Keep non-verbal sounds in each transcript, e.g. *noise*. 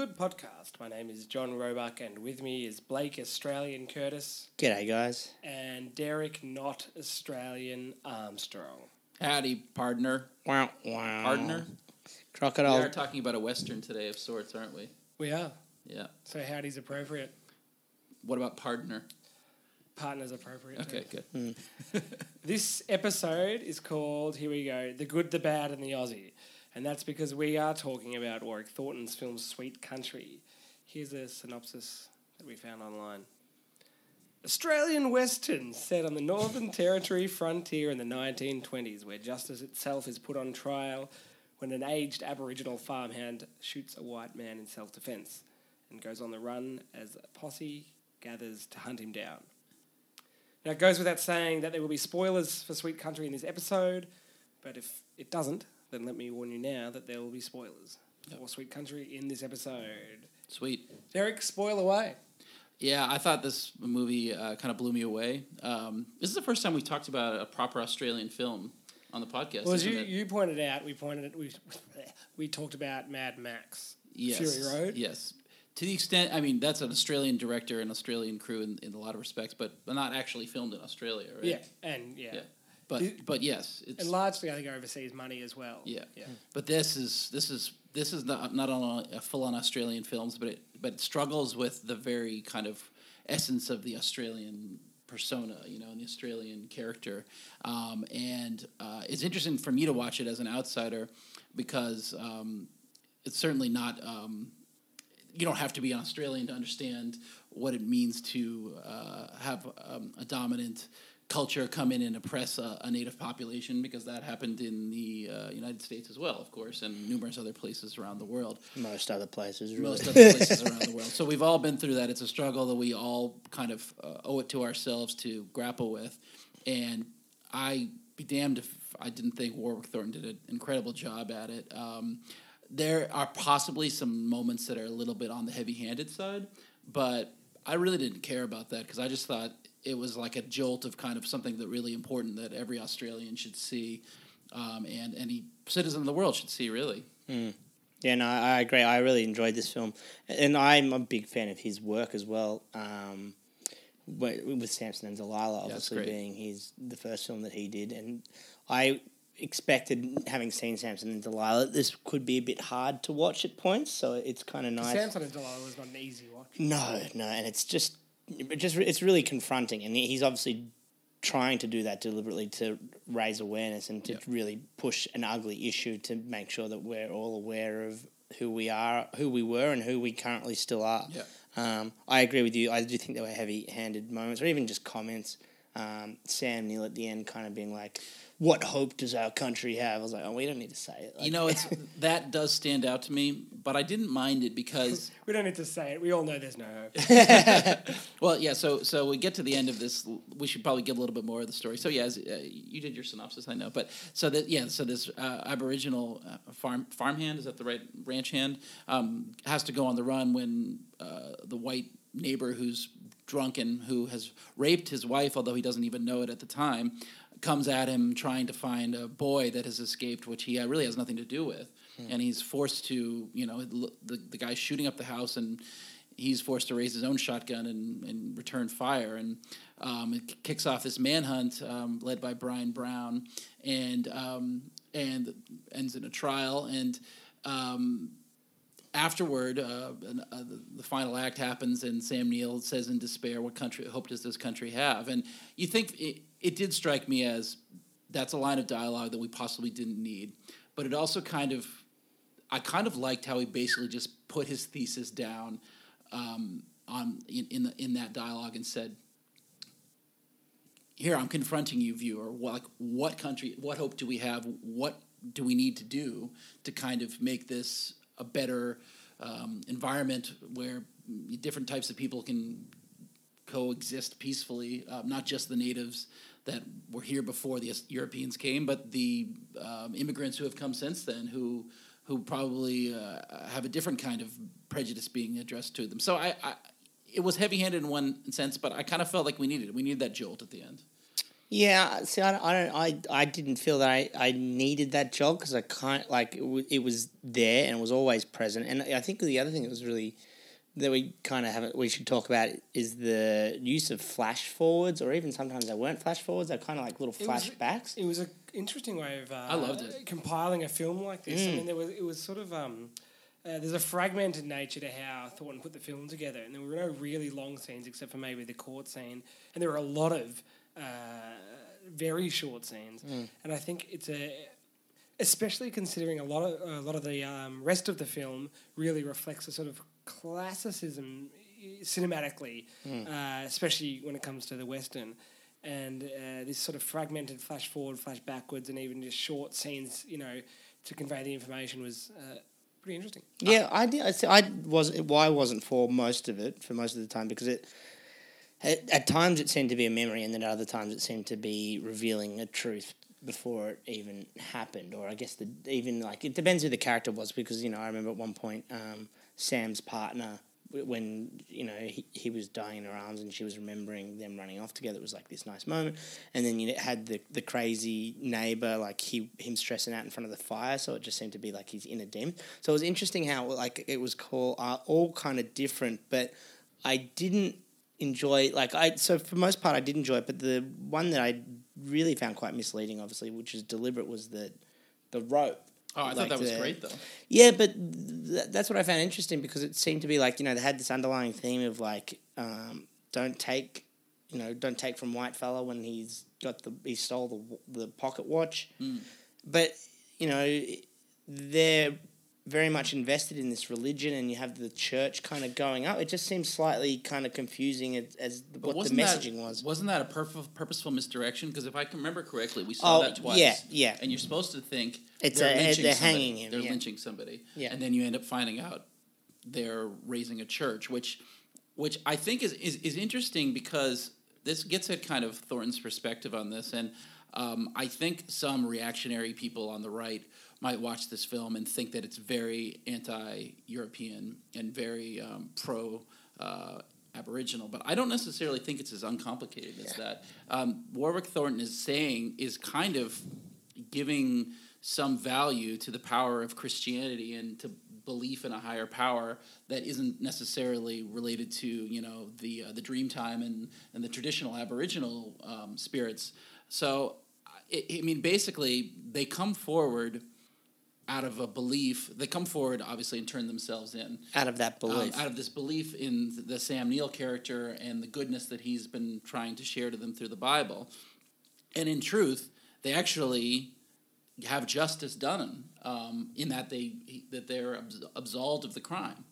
ReelGood Podcast. My name is John Roebuck, and with me is Blake Australian Curtis G'day, guys. and Derek Not Australian Armstrong. Howdy, partner. Wow, wow. Partner. Crocodile. We are talking about a western today of sorts, aren't we? We are. Yeah. So howdy's appropriate. What about partner? Partner's appropriate. Okay, too. good. Hmm. *laughs* This episode is called, here we go, The Good, the Bad, and the Aussie. And that's because we are talking about Warwick Thornton's film Sweet Country. Here's a synopsis that we found online. Australian Western set on the Northern *laughs* Territory frontier in the 1920s, where justice itself is put on trial when an aged Aboriginal farmhand shoots a white man in self defence and goes on the run as a posse gathers to hunt him down. Now, it goes without saying that there will be spoilers for Sweet Country in this episode, but if it doesn't, then let me warn you now that there will be spoilers for Sweet Country in this episode. Sweet. Derek, spoil away. Yeah, I thought this movie uh, kind of blew me away. Um, this is the first time we've talked about a proper Australian film on the podcast. Well, as you, it? you pointed out, we pointed it, we, *laughs* we talked about Mad Max. yes. Fury Road. Yes. To the extent, I mean, that's an Australian director and Australian crew in, in a lot of respects, but not actually filmed in Australia, right? Yeah, and yeah. Yeah. But It- but yes, it's And largely, I think, overseas money as well. Yeah. Yeah. But this is this is this is not not on a full on Australian films, but it but it struggles with the very kind of essence of the Australian persona, you know, and the Australian character. Um, and uh, it's interesting for me to watch it as an outsider because um, it's certainly not. Um, you don't have to be an Australian to understand what it means to uh, have um, a dominant culture come in and oppress a, a native population because that happened in the uh, United States as well, of course, and numerous other places around the world. Most other places, really. Most other places around the world. So we've all been through that. It's a struggle that we all kind of uh, owe it to ourselves to grapple with. And I be damned if I didn't think Warwick Thornton did an incredible job at it. Um, there are possibly some moments that are a little bit on the heavy-handed side, but I really didn't care about that because I just thought it was like a jolt of kind of something that really important that every Australian should see, um, and any citizen of the world should see. Really, Yeah, no, I I agree. I really enjoyed this film, and I'm a big fan of his work as well. Um, with Samson and Delilah, obviously great. being his the first film that he did, and I expected, having seen Samson and Delilah, this could be a bit hard to watch at points. So it's kind of nice. Samson and Delilah was not an easy watch. No, no, and it's just, just it's really confronting, and he's obviously trying to do that deliberately to raise awareness and to Yep. really push an ugly issue to make sure that we're all aware of who we are, who we were, and who we currently still are. Um, I agree with you. I do think there were heavy-handed moments, or even just comments. Um, Sam Neill at the end, kind of being like, "What hope does our country have?" I was like, "Oh, we don't need to say it." Like, you know, it's *laughs* that does stand out to me, but I didn't mind it because *laughs* We don't need to say it. We all know there's no hope. *laughs* Well, yeah. So, so we get to the end of this. We should probably give a little bit more of the story. So, yeah, as, uh, you did your synopsis, I know. But so that, yeah. So this uh, Aboriginal uh, farm farmhand is that the right ranch hand um, has to go on the run when uh, the white neighbor who's drunken, who has raped his wife, although he doesn't even know it at the time, comes at him trying to find a boy that has escaped, which he uh, really has nothing to do with, and he's forced to, you know, the the guy's shooting up the house and he's forced to raise his own shotgun and, and return fire. And um, it kicks off this manhunt um, led by Bryan Brown and, um, and ends in a trial. And um, afterward, uh, an- uh, the, the final act happens, and Sam Neill says in despair, What country, hope does this country have? And you think it, it did strike me as that's a line of dialogue that we possibly didn't need. But it also kind of I kind of liked how he basically just put his thesis down um, on in in, the, in that dialogue and said, "Here, I'm confronting you, viewer. What, like, what country? What hope do we have? What do we need to do to kind of make this a better um, environment where different types of people can coexist peacefully, uh, not just the natives that were here before the Europeans came, but the um, immigrants who have come since then, who who probably uh, have a different kind of prejudice being addressed to them. So I, I it was heavy-handed in one sense, but I kind of felt like we needed it. We needed that jolt at the end. Yeah, see, I don't, I don't, I, I didn't feel that I, I needed that job because I can't like it, w- it was there and it was always present. And I think the other thing that was really that we kind of have we should talk about is the use of flash forwards, or even sometimes they weren't flash forwards; they're kind of like little It was- flashbacks. It was an interesting way of uh, I loved it. compiling a film like this. I Mm. mean, there was it was sort of um, uh, there's a fragmented nature to how Thornton put the film together, and there were no really long scenes except for maybe the court scene, and there were a lot of uh, very short scenes, Mm. and I think it's a. Especially considering a lot of a lot of the um, rest of the film really reflects a sort of classicism eh, cinematically, Mm. uh, especially when it comes to the western and uh, this sort of fragmented flash forward, flash backwards, and even just short scenes, you know, to convey the information was uh, pretty interesting. Yeah, I did. I, see- I was why I wasn't for most of it for most of the time because it at, at times it seemed to be a memory, and then at other times it seemed to be revealing a truth before it even happened. Or I guess the even like it depends who the character was because you know I remember at one point um, Sam's partner when you know he, he was dying in her arms and she was remembering them running off together it was like this nice moment and then you had the the crazy neighbor like he him stressing out in front of the fire so it just seemed to be like he's in a dim so it was interesting how like it was called uh, all kind of different but i didn't enjoy like i so for most part i did enjoy it but the one that i really found quite misleading obviously which is deliberate was the the rope Oh, I thought Like that was the- great though. yeah, but th- that's what I found interesting because it seemed to be like you know they had this underlying theme of like um, don't take you know don't take from white fella when he's got the he stole the the pocket watch, but you know they're very much invested in this religion and you have the church kind of going up. It just seems slightly kind of confusing as, as what the wasn't that- messaging was. Wasn't that a purf- purposeful misdirection? Because if I can remember correctly, we saw Oh, that twice. yeah, yeah. And you're supposed to think It's they're, a- lynching they're somebody. hanging him, They're yeah. lynching somebody. Yeah. And then you end up finding out they're raising a church, which, which I think is, is, is interesting because this gets at kind of Thornton's perspective on this. And um, I think some reactionary people on the right might watch this film and think that it's very anti-European and very um, pro uh, Aboriginal, but I don't necessarily think it's as uncomplicated as that. Um, Warwick Thornton is saying is kind of giving some value to the power of Christianity and to belief in a higher power that isn't necessarily related to you know the uh, the dream time and and the traditional Aboriginal um, spirits. So, I, I mean, basically, they come forward out of a belief. They come forward, obviously, and turn themselves in out of that um, belief. out of this belief in the Sam Neill character and the goodness that he's been trying to share to them through the Bible. And in truth, they actually have justice done um, in that they that they're absolved of the crime.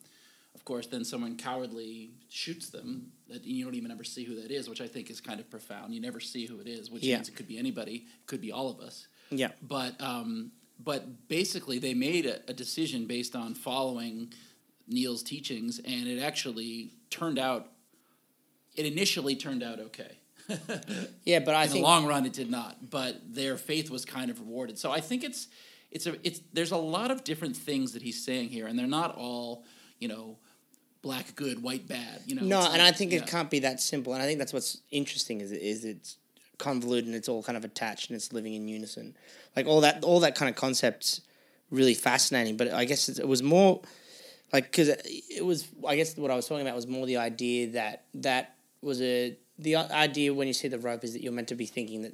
Course, then someone cowardly shoots them. That you don't even ever see who that is, which I think is kind of profound. You never see who it is, which Yeah. means it could be anybody, it could be all of us yeah. but um, but basically they made a, a decision based on following Neill's teachings, and it actually turned out. It initially turned out okay. *laughs* Yeah, but I In the long run, it did not. But their faith was kind of rewarded. So I think it's it's a it's there's a lot of different things that he's saying here, and they're not all you know black good, white bad. You know, No, and like- I think yeah. it can't be that simple. And I think that's what's interesting is is it's convoluted and it's all kind of attached and it's living in unison. Like all that all that kind of concepts really fascinating. But I guess it's, it was more like because it was I guess what I was talking about was more the idea that that was a the idea when you see the rope is that you're meant to be thinking that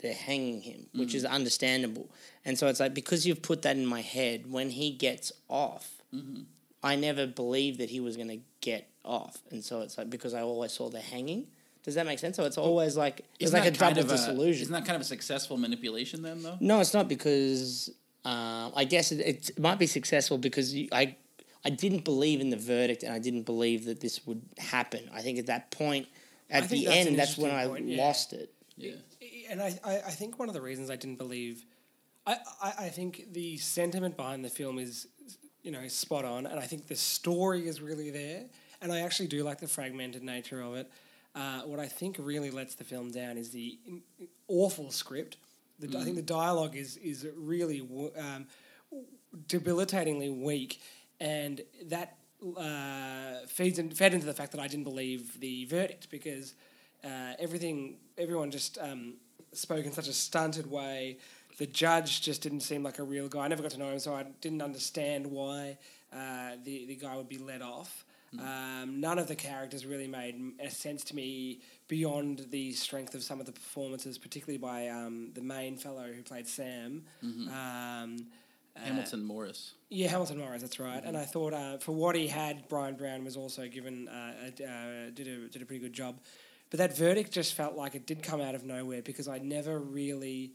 they're hanging him, which is mm. understandable. And so it's like because you've put that in my head, when he gets off, mm-hmm. I never believed that he was going to get off, and so it's like because I always saw the hanging. Does that make sense? So it's always like it's like a double of disillusion. Isn't that kind of a successful manipulation then, though? No, it's not because uh, I guess it, it might be successful because you, I I didn't believe in the verdict and I didn't believe that this would happen. I think at that point, at think the that's end, that's when I point, yeah. lost it. Yeah. And I, I, I think one of the reasons I didn't believe, I, I, I think the sentiment behind the film is, you know, spot on, and I think the story is really there, and I actually do like the fragmented nature of it. Uh, what I think really lets the film down is the in- awful script. The, I think the dialogue is is really um, debilitatingly weak, and that uh, feeds in, fed into the fact that I didn't believe the verdict because uh, everything, everyone just um, spoke in such a stunted way. The judge just didn't seem like a real guy. I never got to know him, so I didn't understand why uh, the the guy would be let off. Um, none of the characters really made a sense to me beyond the strength of some of the performances, particularly by um, the main fellow who played Sam. Um, uh, Hamilton Morris. yeah, Hamilton Morris, that's right. And I thought uh, for what he had, Bryan Brown was also given uh, a, uh, did a did a pretty good job. But that verdict just felt like it did come out of nowhere because I never really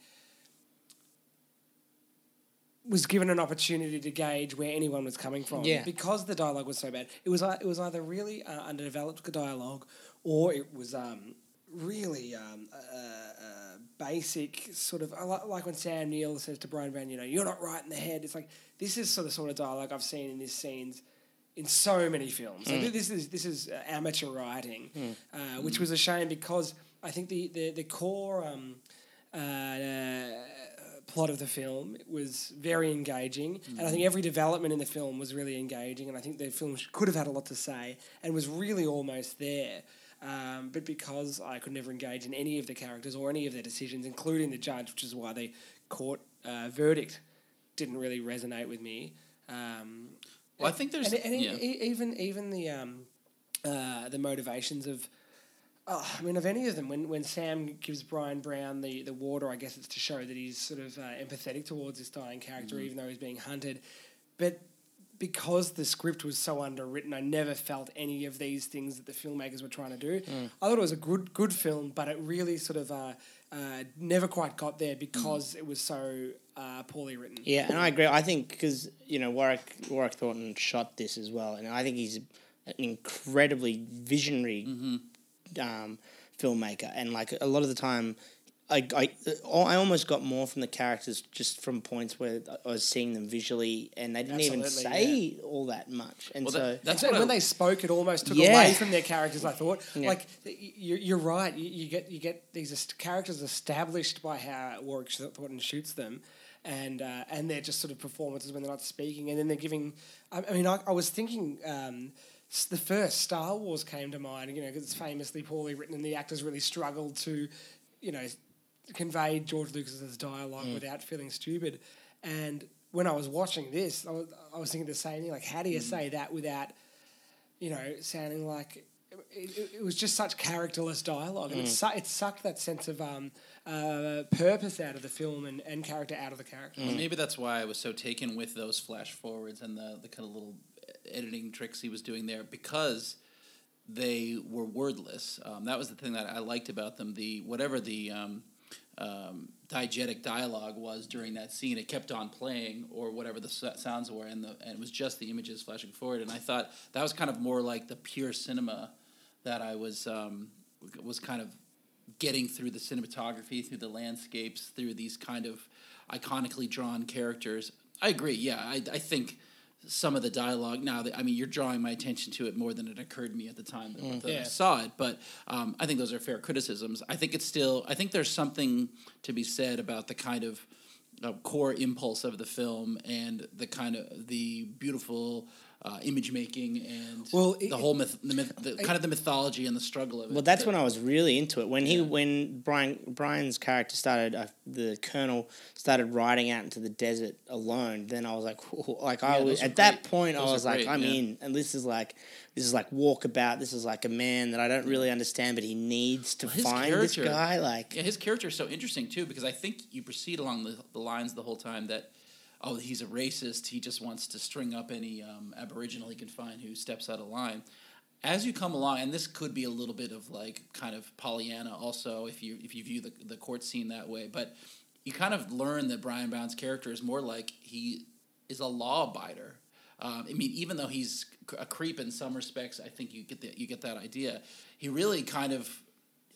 was given an opportunity to gauge where anyone was coming from. Yeah. Because the dialogue was so bad, it was it was either really uh, underdeveloped dialogue, or it was um, really um, uh, uh, basic sort of like when Sam Neill says to Bryan Brown, you know, you're not right in the head. It's like this is sort of sort of dialogue I've seen in these scenes in so many films. So this is this is uh, amateur writing, uh, which was a shame because I think the the the core. Um, uh, plot of the film was very engaging, and I think every development in the film was really engaging, and I think the film could have had a lot to say and was really almost there. Um, but because I could never engage in any of the characters or any of their decisions, including the judge, which is why the court uh, verdict didn't really resonate with me. Um, Well, I think there's and, and yeah. e- even even the um, uh, the motivations of oh, I mean of any of them when when Sam gives Bryan Brown the, the water I guess it's to show that he's sort of uh, empathetic towards this dying character Mm-hmm. even though he's being hunted but because the script was so underwritten I never felt any of these things that the filmmakers were trying to do Mm. I thought it was a good good film but it really sort of uh, uh, never quite got there because it was so uh, poorly written Yeah, and I agree. I think because you know Warwick Warwick Thornton shot this as well, and I think he's an incredibly visionary um, filmmaker. And like a lot of the time, I, I I almost got more from the characters just from points where I was seeing them visually, and they didn't even Absolutely, say all that much. And Well, so that- that's and when I- they spoke, it almost took Yeah. away from their characters. I thought, Yeah. like you're, you're right. You, you get you get these characters established by how Warwick Thornton shoots them, and uh, and they're just sort of performances when they're not speaking, and then they're giving. I, I mean, I, I was thinking. Um, s- the first Star Wars came to mind, you know, because it's famously poorly written, and the actors really struggled to, you know, convey George Lucas's dialogue without feeling stupid. And when I was watching this, I was, I was thinking the same thing. Like, how do you say that without, you know, sounding like it, it, it was just such characterless dialogue, and it, su- it sucked that sense of um, uh, purpose out of the film and, and character out of the character. Well, maybe that's why I was so taken with those flash forwards and the, the kind of little editing tricks he was doing there because they were wordless. Um, that was the thing that I liked about them. The whatever the um, um, diegetic dialogue was during that scene, it kept on playing, or whatever the s- sounds were, and the and it was just the images flashing forward. And I thought that was kind of more like the pure cinema that I was um, was kind of getting through the cinematography, through the landscapes, through these kind of iconically drawn characters. I agree. Yeah, I, I think some of the dialogue now. That, I mean, you're drawing my attention to it more than it occurred to me at the time that, that I saw it. But um, I think those are fair criticisms. I think it's still. I think there's something to be said about the kind of uh, core impulse of the film and the kind of the beautiful. Uh, image making and Well, the whole myth, the myth, the, kind of the mythology and the struggle of it. Well, that's that- when I was really into it. When he, when Brian Brian's character started, uh, the Colonel started riding out into the desert alone. Then I was like, *laughs* like I Yeah, was those are at that point, I Those are was like, great, I'm yeah. in, and this is like, this is like walkabout. This is like a man that I don't really understand, but he needs to his find this character- guy. Like, Yeah, his character is so interesting too because I think you proceed along the, the lines the whole time that oh he's a racist he just wants to string up any um, Aboriginal he can find who steps out of line. As you come along, and this could be a little bit of like kind of Pollyanna also if you if you view the the court scene that way, but you kind of learn that Bryan Brown's character is more like he is a law abider. Um, I mean, even though he's a creep in some respects, I think you get the, you get that idea. He really kind of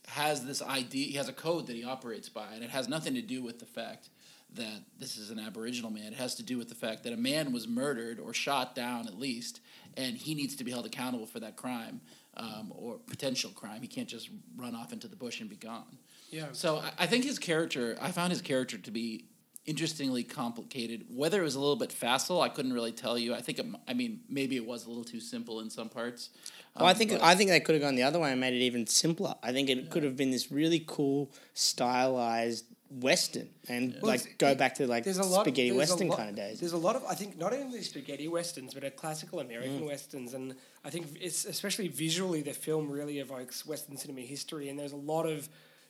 has this idea. He has a code that he operates by, and it has nothing to do with the fact that this is an Aboriginal man. It has to do with the fact that a man was murdered or shot down at least, and he needs to be held accountable for that crime um, or potential crime. He can't just run off into the bush and be gone. Yeah. So I, I think his character, I found his character to be interestingly complicated. Whether it was a little bit facile, I couldn't really tell you. I think, it, m- I mean, maybe it was a little too simple in some parts. Well, I Um, think but- I think they could have gone the other way and made it even simpler. I think it could have been this really cool, stylized western, and Well, like it's- go it- back to like there's a lot spaghetti there's a western lot- kind of days. There's a lot of I think not only spaghetti westerns but are classical American Mm. westerns, and I think it's especially visually the film really evokes Western cinema history, and there's a lot of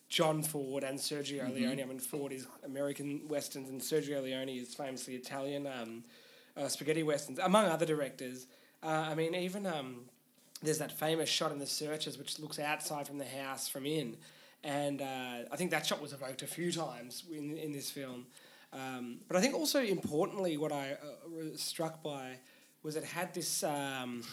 John Ford and Sergio Mm-hmm. Leone. I mean, Ford is American westerns, and Sergio Leone is famously Italian um, uh, spaghetti westerns, among other directors. Uh, I mean, even um, there's that famous shot in The Searchers, which looks outside from the house from in, and uh, I think that shot was evoked a few times in in this film. Um, but I think also importantly, what I uh, was struck by was it had this. Um,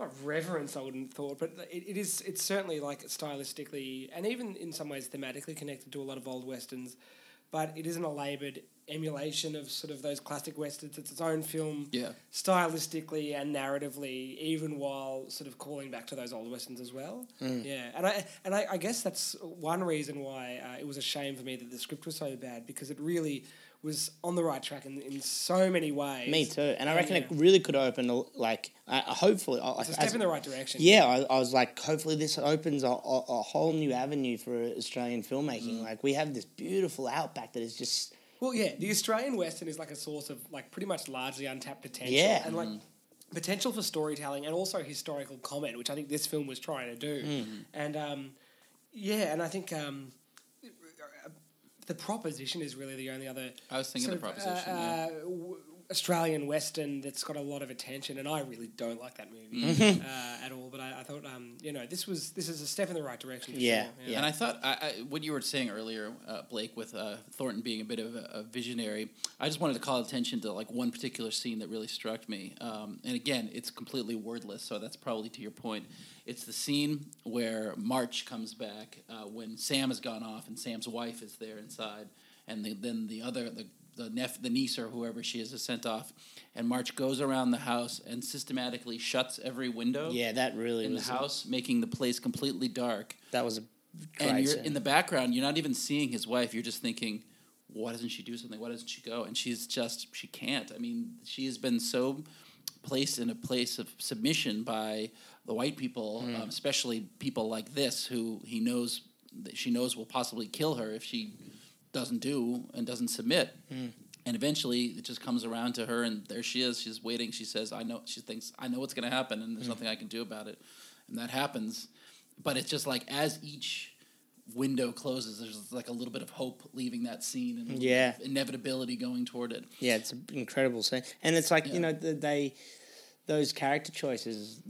not reverence, I wouldn't thought, but it, it is. It's certainly like stylistically and even in some ways thematically connected to a lot of old westerns, but it isn't a laboured emulation of sort of those classic westerns. It's its own film, Yeah. stylistically and narratively, even while sort of calling back to those old westerns as well. Yeah, and I and I, I guess that's one reason why uh, it was a shame for me that the script was so bad because it really was on the right track in, in so many ways. Me too, and I reckon yeah. it really could open a- like uh, hopefully. I- It's a as- step in the right direction. Yeah, I, I was like, hopefully this opens a, a, a whole new avenue for Australian filmmaking. Mm. Like we have this beautiful outback that is just Well, yeah, the Australian Western is like a source of like pretty much largely untapped potential. Yeah. And like potential for storytelling and also historical comment, which I think this film was trying to do. And um, yeah, and I think um, the proposition is really the only other. I was thinking the of, proposition, uh, yeah. uh, w- Australian Western that's got a lot of attention, and I really don't like that movie Mm-hmm. uh, at all. But I, I thought, um, you know, this was this is a step in the right direction. Yeah, sure. yeah. And I thought I, I, what you were saying earlier, uh, Blake, with uh, Thornton being a bit of a, a visionary, I just wanted to call attention to like one particular scene that really struck me. Um, and again, it's completely wordless, so that's probably to your point. It's the scene where March comes back uh, when Sam has gone off and Sam's wife is there inside, and the, then the other the the nep- the niece or whoever she is is sent off, and March goes around the house and systematically shuts every window yeah, that really in the was house, making the place completely dark. That was a and you're in the background you're not even seeing his wife you're just thinking why doesn't she do something? Why doesn't she go? And she's just she can't. I mean she has been so placed in a place of submission by the white people Mm. um, especially people like this who he knows that she knows will possibly kill her if she doesn't do and doesn't submit Mm. and eventually it just comes around to her and there she is she's waiting she says i know she thinks i know what's going to happen and there's Mm. nothing i can do about it and that happens but it's just like as each window closes there's like a little bit of hope leaving that scene and Yeah. inevitability going toward it Yeah, it's an incredible scene, and it's like Yeah. you know the, they those character choices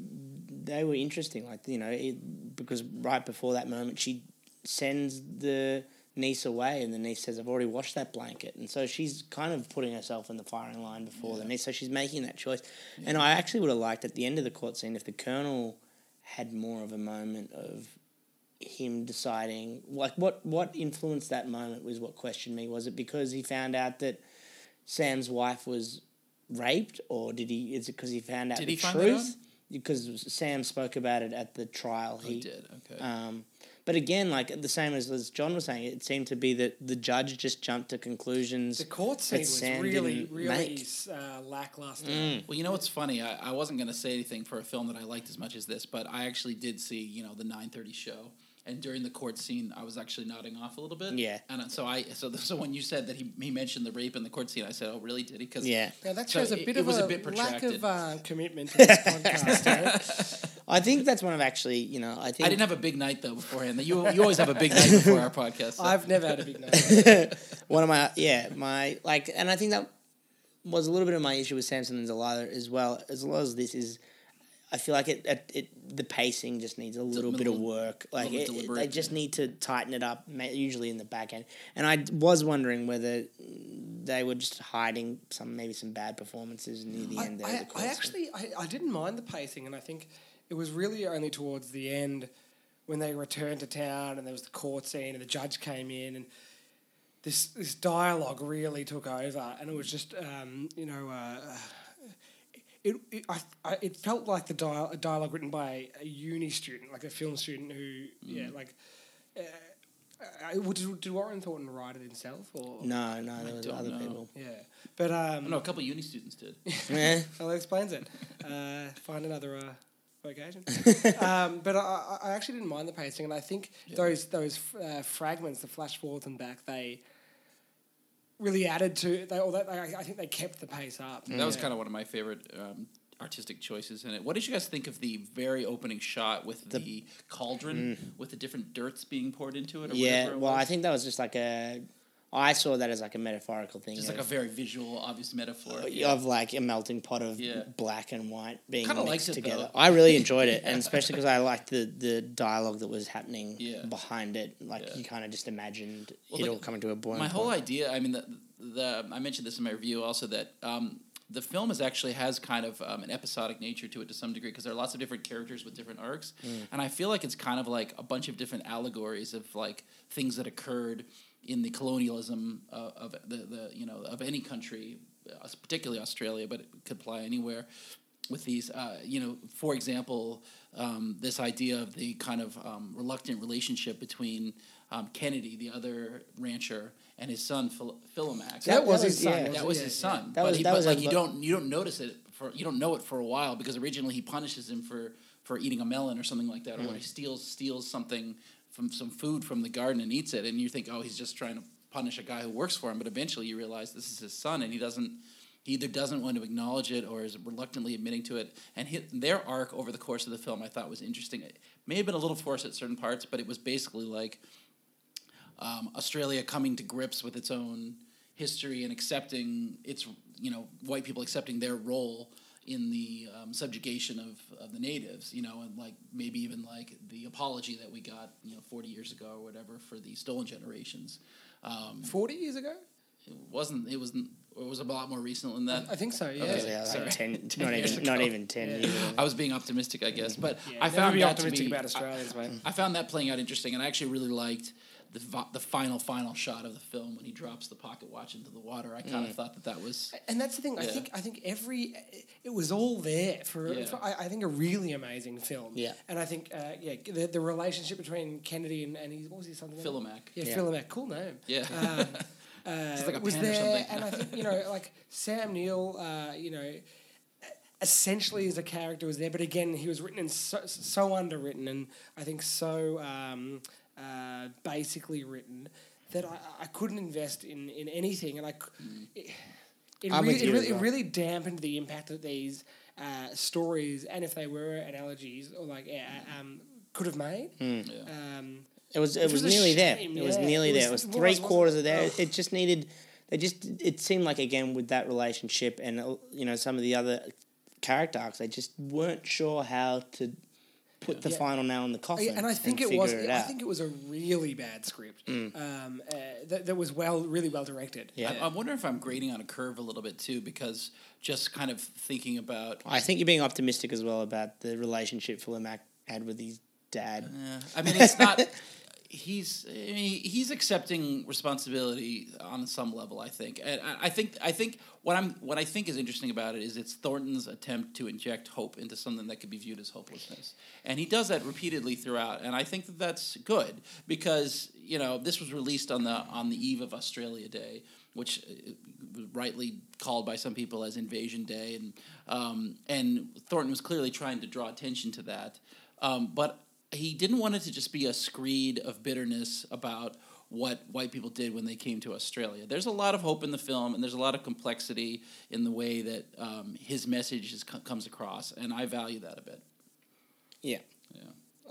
they were interesting. Like you know it, because right before that moment she sends the niece away, and the niece says, "I've already washed that blanket," and so she's kind of putting herself in the firing line before the niece. So she's making that choice, and I actually would have liked at the end of the court scene if the colonel had more of a moment of him deciding like what what influenced that moment was what questioned me. Was it because he found out that Sam's wife was raped or did he is it because he found out Did the he truth? because Sam spoke about it at the trial. He did. Okay. um but again like the same as, as John was saying it seemed to be that the judge just jumped to conclusions The court scene that was Sam really, didn't really uh, lackluster. well you know what's funny? I, I wasn't going to say anything for a film that i liked as much as this but i actually did see you know the 930 show and during the court scene, I was actually nodding off a little bit. Yeah. and so I so so when you said that he, he mentioned the rape in the court scene, I said, "Oh, really? Did he?" Because yeah Now that So shows a bit it of was a, a bit lack of uh, commitment *laughs* to this podcast. eh? I think that's one of actually you know I think I didn't have a big night though beforehand. You you always have a big night before our podcast. so- I've never had a big night. *laughs* one of my yeah my like and I think that was a little bit of my issue with Samson and Delilah as well as well as this is I feel like it it, it the pacing just needs a little bit of work like it, it- they just need to tighten it up usually in the back end and I was wondering whether they were just hiding some maybe some bad performances near the I, end there I, the. I actually I, I didn't mind the pacing, and I think it was really only towards the end when they returned to town and there was the court scene and the judge came in and this this dialogue really took over, and it was just um, you know. Uh, it, it, I, I, it felt like the dial, a dialogue written by a uni student, like a film student who, yeah, like, uh, Uh, would- did, did Warren Thornton write it himself, or No, no, there was other know. people. yeah? But um, No, a couple of uni students did. *laughs* *laughs* Eh. well, that explains it. Uh, find another uh, vocation. *laughs* um, but I, I- I actually didn't mind the pacing, and I think those those uh, fragments, the flash forwards and back, they really added to. They, or that, I, I think they kept the pace up. That was kind of one of my favorite um, artistic choices in it. What did you guys think of the very opening shot with the, cauldron with the different dirts being poured into it? Or Yeah, whatever it well, I think that was just like a. I saw that as like a metaphorical thing just of, like a very visual, obvious metaphor. of like a melting pot of Yeah. black and white being Kinda mixed it, together. though. I really enjoyed it, and *laughs* especially because I liked the the dialogue that was happening Yeah. behind it. Like Yeah. you kind of just imagined Well, it like, all coming to a boiling my whole idea i mean the, the i mentioned this in my review also that um, the film is actually has kind of um, an episodic nature to it to some degree because there are lots of different characters with different arcs and i feel like it's kind of like a bunch of different allegories of like things that occurred in the colonialism uh, of the, the you know of any country uh, particularly australia but it could apply anywhere with these, uh, you know, for example, um, this idea of the kind of um, reluctant relationship between um, Kennedy, the other rancher, and his son Phil- Philomax. That was his son, yeah. That was his Yeah. son. That but was- he, but was like you don't you don't notice it for you don't know it for a while because originally he punishes him for for eating a melon or something like that, or Hmm. he steals steals something from some food from the garden and eats it, and you think, oh, he's just trying to punish a guy who works for him, but eventually you realize this is his son, and he doesn't. He either doesn't want to acknowledge it or is reluctantly admitting to it. And hit, their arc over the course of the film, I thought was interesting. It may have been a little forced at certain parts, but it was basically like um, Australia coming to grips with its own history and accepting its, you know, white people accepting their role in the um, subjugation of, of the natives, you know, and like maybe even like the apology that we got, you know, 40 years ago or whatever for the stolen generations. Um, forty years ago. it wasn't, it wasn't, it was a lot more recent than that. I think so. Yeah. Okay. Yeah, like Sorry. 10, Ten *laughs* not even not even ten Yeah. years. ago. I was being optimistic, I guess, but Yeah, I found be that optimistic to be, about Australians, mate. I found that playing out interesting, and I actually really liked the the final final shot of the film when he drops the pocket watch into the water. I kind of thought that that was And that's the thing. I think I think every it was all there for, Yeah. for I, I think a really amazing film. Yeah. And I think uh, yeah the, the relationship between Kennedy and, and his what was his something Philomac. Yeah, Yeah. Philomac. Cool name. Yeah. Um, *laughs* uh, like a was pen or there, something. and I think you know *laughs* like Sam Neill. Uh, you know. Essentially, as a character, was there, but again, he was written in so, so underwritten, and I think so um, uh, basically written that I, I couldn't invest in, in anything, and I. c- It, it, I'm really, it, really, as it really dampened the impact that these uh, stories, and if they were analogies or like uh, um, could have made. Hmm. Yeah. Um, It was it was, was a nearly there. shame, It was nearly It there. It was- was it three was, quarters of there. Ugh. It just needed. They just. It seemed like again with that relationship and uh, you know some of the other character arcs, they just weren't sure how to put the Yeah. final nail in the coffin. and I think and it was. It I. Mm. think it was a really bad script. Um, uh, that, that was well, really well directed. Yeah. I, I wonder if I'm grading on a curve a little bit too, because just kind of thinking about. I think you're being optimistic as well about the relationship Philomac had with his dad. Yeah. I mean, it's not. *laughs* He's he's accepting responsibility on some level. I think, and I I think I think what I'm what I think is interesting about it is it's Thornton's attempt to inject hope into something that could be viewed as hopelessness, and he does that repeatedly throughout. And I think that that's good because you know this was released on the on the eve of Australia Day, which uh, was rightly called by some people as Invasion Day, and um, and Thornton was clearly trying to draw attention to that, um, but he didn't want it to just be a screed of bitterness about what white people did when they came to Australia. There's a lot of hope in the film, and there's a lot of complexity in the way that um, his message is, comes across, and I value that a bit. Yeah.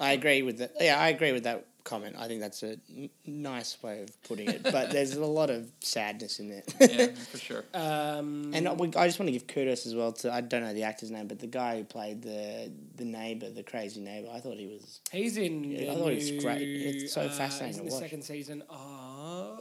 I agree with that. Yeah, I agree with that comment. I think that's a n- nice way of putting it. But *laughs* there's a lot of sadness in there. Yeah, for sure. Um, *laughs* And I we- I just want to give kudos as well to I don't know the actor's name, but the guy who played the the neighbor, the crazy neighbor. I thought he was. he's in. I thought he was great. It's so uh, fascinating He's in to the watch. second season of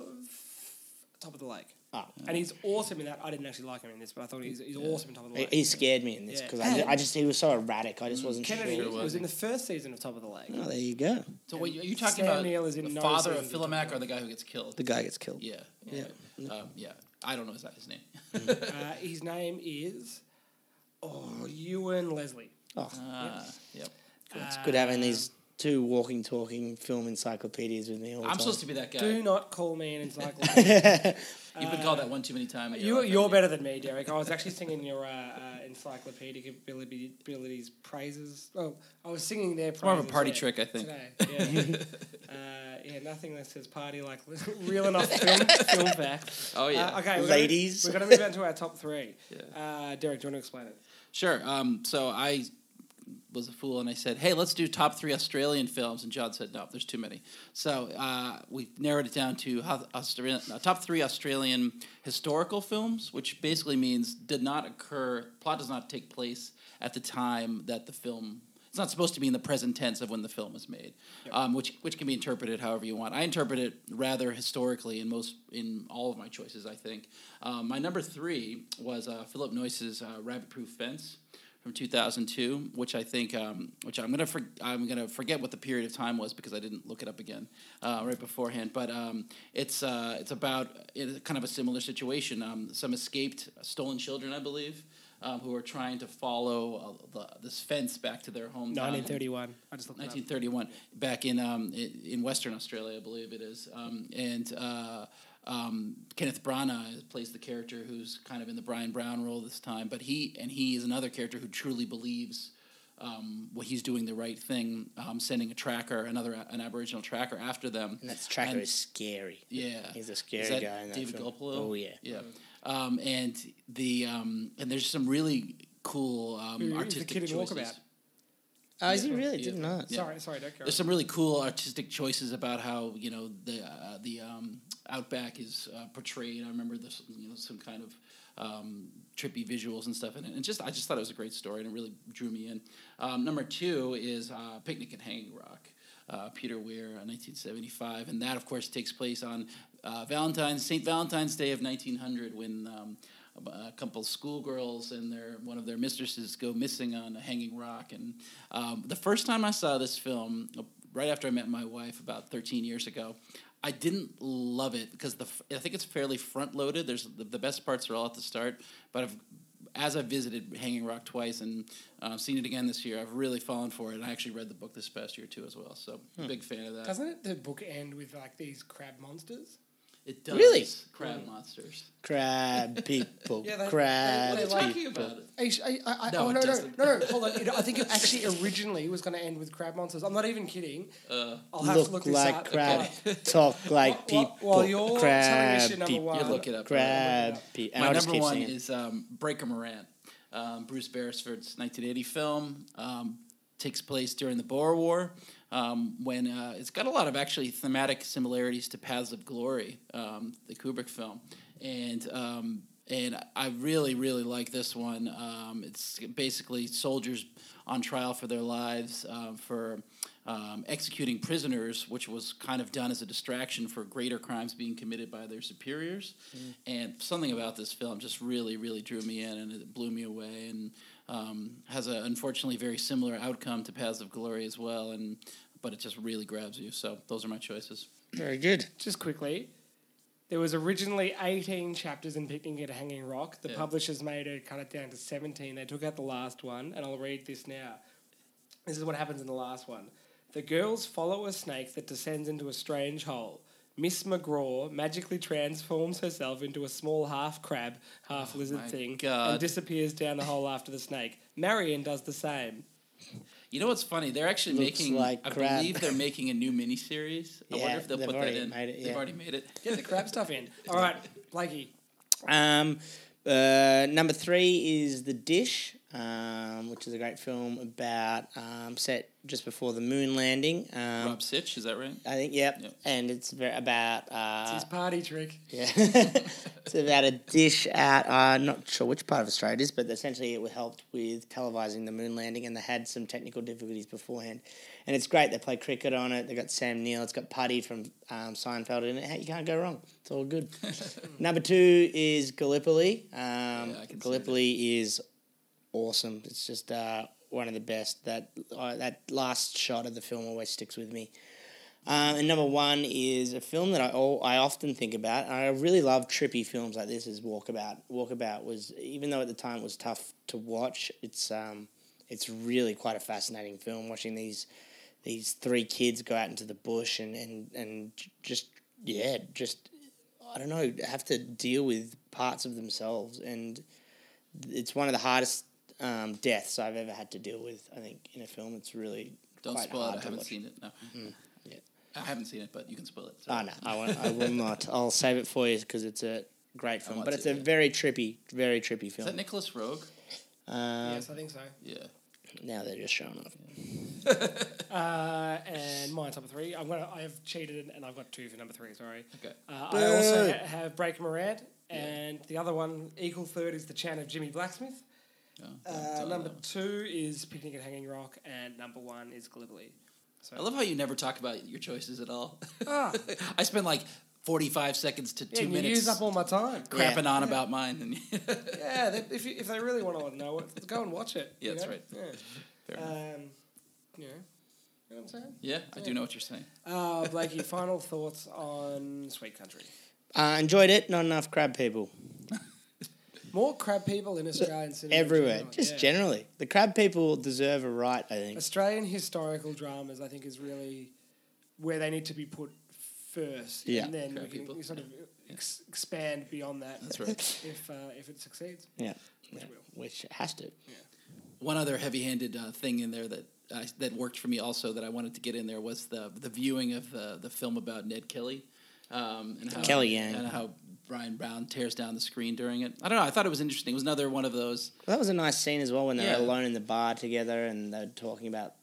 Top of the Lake. Oh, And he's awesome in that. I didn't actually like him in this, but I thought he's, he's awesome in Top of the he, Lake. he scared me in this Yeah. because I, ju- I just he was so erratic. I just wasn't Kennedy sure. Sure was was. in the first season of Top of the Lake. Oh, there you go. So, wait, are you talking Sam about Neill is in the no father of seasons of Philomac or the guy who gets killed? The guy gets killed. Yeah, Yeah. Um, yeah. I don't know his, his name. *laughs* *laughs* Uh, his name is oh Ewen Leslie. Oh, Ah, yep. it's good having these two walking, talking film encyclopedias with me all the I'm time. supposed to be that guy. Do not call me an encyclopedia. *laughs* You've been called that one too many times. in your you, life, you're haven't better than me, Derek. I was actually singing your uh, uh, encyclopedic ability, abilities praises. Oh, I was singing their praises. more of a party yeah, trick, I think. Today, yeah. *laughs* uh, yeah, nothing that says party like *laughs* real enough film, film facts. Oh, yeah. Uh, okay, we're Ladies. Gonna, we're going to move on to our top three. Yeah. Uh, Derek, do you want to explain it? Sure. Um, so I was a fool and I said, "Hey, let's do top three Australian films," and John said, "No, there's too many." So uh, we narrowed it down to Australian, uh, top three Australian historical films, which basically means did not occur. Plot does not take place at the time that the film. It's not supposed to be in the present tense of when the film was made, um, which which can be interpreted however you want. I interpret it rather historically in most in all of my choices. I think um, my number three was uh, Philip Noyce's uh, Rabbit Proof Fence from 2002, which I think, um, which I'm gonna for, I'm gonna forget what the period of time was because I didn't look it up again uh, right beforehand. But um, it's uh, it's about it's kind of a similar situation. Um, some escaped stolen children, I believe, um, who are trying to follow uh, the, this fence back to their home. 1931. I just looked it up. 1931, back in um, in, in Western Australia, I believe it is. Um, and uh, um, Kenneth Branagh plays the character who's kind of in the Bryan Brown role this time, but he and he is another character who truly believes. Um, what he's doing the right thing, um, sending a tracker, another an Aboriginal tracker after them. and that's tracker And- is scary. Yeah, He's a scary Is that guy in that David film. Gulpilil? Oh, yeah. yeah. Um, and the um, and there's some really cool um, Who is the artistic kid choices. Walkabout? Oh, is he really? Yeah. Didn't. Yeah. Sorry, sorry, Derek. go There's some really cool artistic choices about how you know the uh, the um, outback is uh, portrayed. I remember this, you know, some kind of um, trippy visuals and stuff in it, and just I just thought it was a great story and it really drew me in. Um, number two is uh, Picnic at Hanging Rock, uh, Peter Weir, uh, 1975, and that of course takes place on uh, Valentine's St. Valentine's Day of 1900 when. Um, a couple schoolgirls and their one of their mistresses go missing on a hanging rock. And um, the first time I saw this film, uh, right after I met my wife about 13 years ago, I didn't love it because the I think it's fairly front loaded. There's the, the best parts are all at the start, but I've as I've visited Hanging Rock twice and uh, seen it again this year, I've really fallen for it. And I actually read the book this past year too as well. So big fan of that. Doesn't it the book end with like these crab monsters? It does Really? crab monsters. Crab *laughs* people. Yeah, they- crab they- What they are you like- talking people. about? It? I, I, I, No, oh, no, no, no, no, hold on. It, I think it *laughs* actually originally was going to end with crab monsters. I'm not even kidding. Uh, I'll have to look Look this like up. crab. Okay. Talk *laughs* like people. while you're telling me crab shit number people. one, You look it up. Crab people. My number one singing. is um, Breaker Morant, um, Bruce Beresford's 1980 film. Um, takes place during the Boer War. Um, when uh, it's got a lot of actually thematic similarities to Paths of Glory, um, the Kubrick film, and um, and I really really like this one. Um, it's basically soldiers on trial for their lives um, for um, executing prisoners, which was kind of done as a distraction for greater crimes being committed by their superiors. And something about this film just really, really drew me in, and it blew me away. And um, has a unfortunately very similar outcome to Paths of Glory as well. And but it just really grabs you. So those are my choices. Very good. Just quickly, there was originally 18 chapters in Picnic at Hanging Rock. The Yeah. publishers made it cut it down to 17. They took out the last one, and I'll read this now. This is what happens in the last one. The girls follow a snake that descends into a strange hole. Miss McCraw magically transforms herself into a small half crab, half lizard Oh thing, God. and disappears down the hole after the snake. Marion does the same. You know what's funny? They're actually Looks making. like I crab. believe they're making a new miniseries. I Yeah, wonder if they'll they've put that already in. made it, They've yeah. already made it. Get the crab stuff in. All right, Blakey. Um, uh, number three is The Dish, um, which is a great film about um, set just before the moon landing. Um, Rob Sitch, is that right? I think, yep. Yep. And it's about It's uh, his party trick. *laughs* yeah, it's about a dish out. Uh, not sure which part of Australia it is, but essentially it helped with televising the moon landing, and they had some technical difficulties beforehand. And it's great. They play cricket on it. They got Sam Neill. It's got Puddy from um, Seinfeld in it. You can't go wrong. It's all good. *laughs* Number two is Gallipoli. Um, Yeah, I can see Gallipoli is awesome. It's just uh, one of the best. That uh, that last shot of the film always sticks with me. Um, and number one is a film that I all, I often think about. I really love trippy films like this. Is Walkabout. Walkabout was even though at the time it was tough to watch. It's um, it's really quite a fascinating film. Watching these these three kids go out into the bush and and and just yeah, just I don't know, have to deal with parts of themselves, and it's one of the hardest um, deaths I've ever had to deal with. I think in a film, it's really Don't quite spoil it. I haven't watch. seen it. No. yeah. I haven't seen it, but you can spoil it. so. Oh no, I won't. I will not. *laughs* I'll save it for you because it's a great film, but it's to, a yeah. very trippy, very trippy Is film. that Nicolas Roeg? Um, yes, I think so. Yeah. Now they're just showing off. *laughs* Uh, and my top three. I'm gonna. I have cheated and I've got two for number three. Sorry. Okay. Uh, I also ha- have Breaker Morant, and the other one, equal third, is the Chant of Jimmie Blacksmith. No, Uh, number two is Picnic at Hanging Rock, and number one is Gallipoli. So I love how you never talk about your choices at all. Ah. *laughs* I spend like forty-five seconds to yeah, two you minutes use up all my time. crapping Yeah. on about mine. And *laughs* Yeah, they, if you, if they really want to know it, go and watch it. Yeah, you that's know? right. Yeah. Fair enough. Um, you know, you know what I'm saying? yeah, I do know what you're saying. Uh, Blakey, final thoughts on Sweet Country? Uh, enjoyed it. Not enough crab people More crab people in Australian cinema. everywhere. general, Just yeah. generally, the crab people deserve a right. I think. Australian historical dramas, I think, is really where they need to be put first. Yeah. And then Crab we can people. sort of ex- expand beyond that. That's right. *laughs* If, uh, if it succeeds. Yeah, Which yeah. will. which has to. One other heavy-handed uh, thing in there that uh, that worked for me also that I wanted to get in there was the the viewing of the the film about Ned Kelly, um, and how Kelly Gang. and how Bryan Brown tears down the screen during it. I don't know. I thought it was interesting. It was another one of those. Well, that was a nice scene as well when they Yeah. were alone in the bar together and they're talking about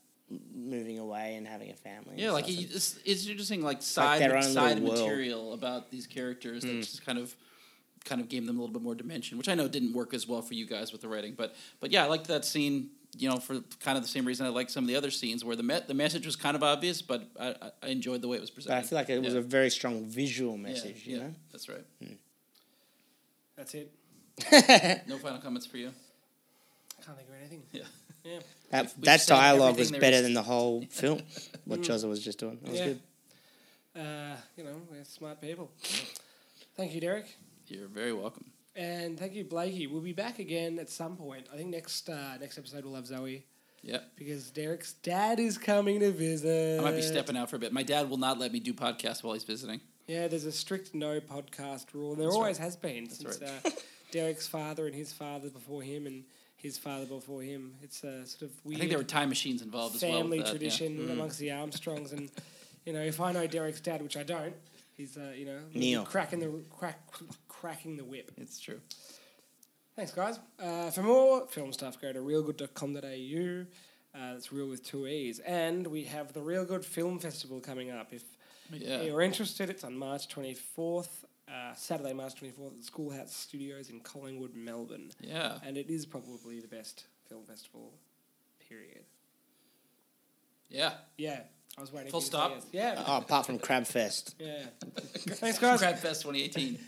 moving away and having a family. Yeah, like stuff. it's, it's interesting, like like side their side little world. material about these characters that hmm. just kind of kind of gave them a little bit more dimension, which I know didn't work as well for you guys with the writing, but but yeah, I liked that scene. You know, for kind of the same reason I like some of the other scenes where the me- the message was kind of obvious, but I, I- I enjoyed the way it was But presented. I feel like it was a very strong visual Yeah, message. You yeah, know. that's right. That's it. *laughs* No final comments for you. I can't think of anything. Yeah. Yeah. That, We've- we've that dialogue was better is- than the whole *laughs* film. What Jozza was just doing. That was Yeah. good. Uh, you know, we're smart people. Thank you, Derek. You're very welcome. And thank you, Blakey. We'll be back again at some point. I think next uh, next episode we'll have Zoe Yeah. because Derek's dad is coming to visit. I might be stepping out for a bit. My dad will not let me do podcasts while he's visiting. Yeah, there's a strict no podcast rule. and There That's always has been That's since right. uh, *laughs* Derek's father and his father before him and his father before him. It's a sort of I think there were time machines involved as well. family that, yeah. Mm. tradition amongst the Armstrongs. And *laughs* you know, if I know Derek's dad, which I don't, he's uh, you know Neil. cracking the crack cracking the whip. It's true. Thanks, guys. Uh, for more film stuff, go to reelgood.com.au. Uh, that's real with two E's. And we have the ReelGood Film Festival coming up. If Yeah. you're interested, it's on March 24th, uh, Saturday, March 24th, at Schoolhouse Studios in Collingwood, Melbourne. Yeah. And it is probably the best film festival, period. Yeah. Yeah, I was waiting Full for you stop? Yeah. Oh, apart from Crab Fest. Yeah. *laughs* Thanks, guys. Crab Fest 2018.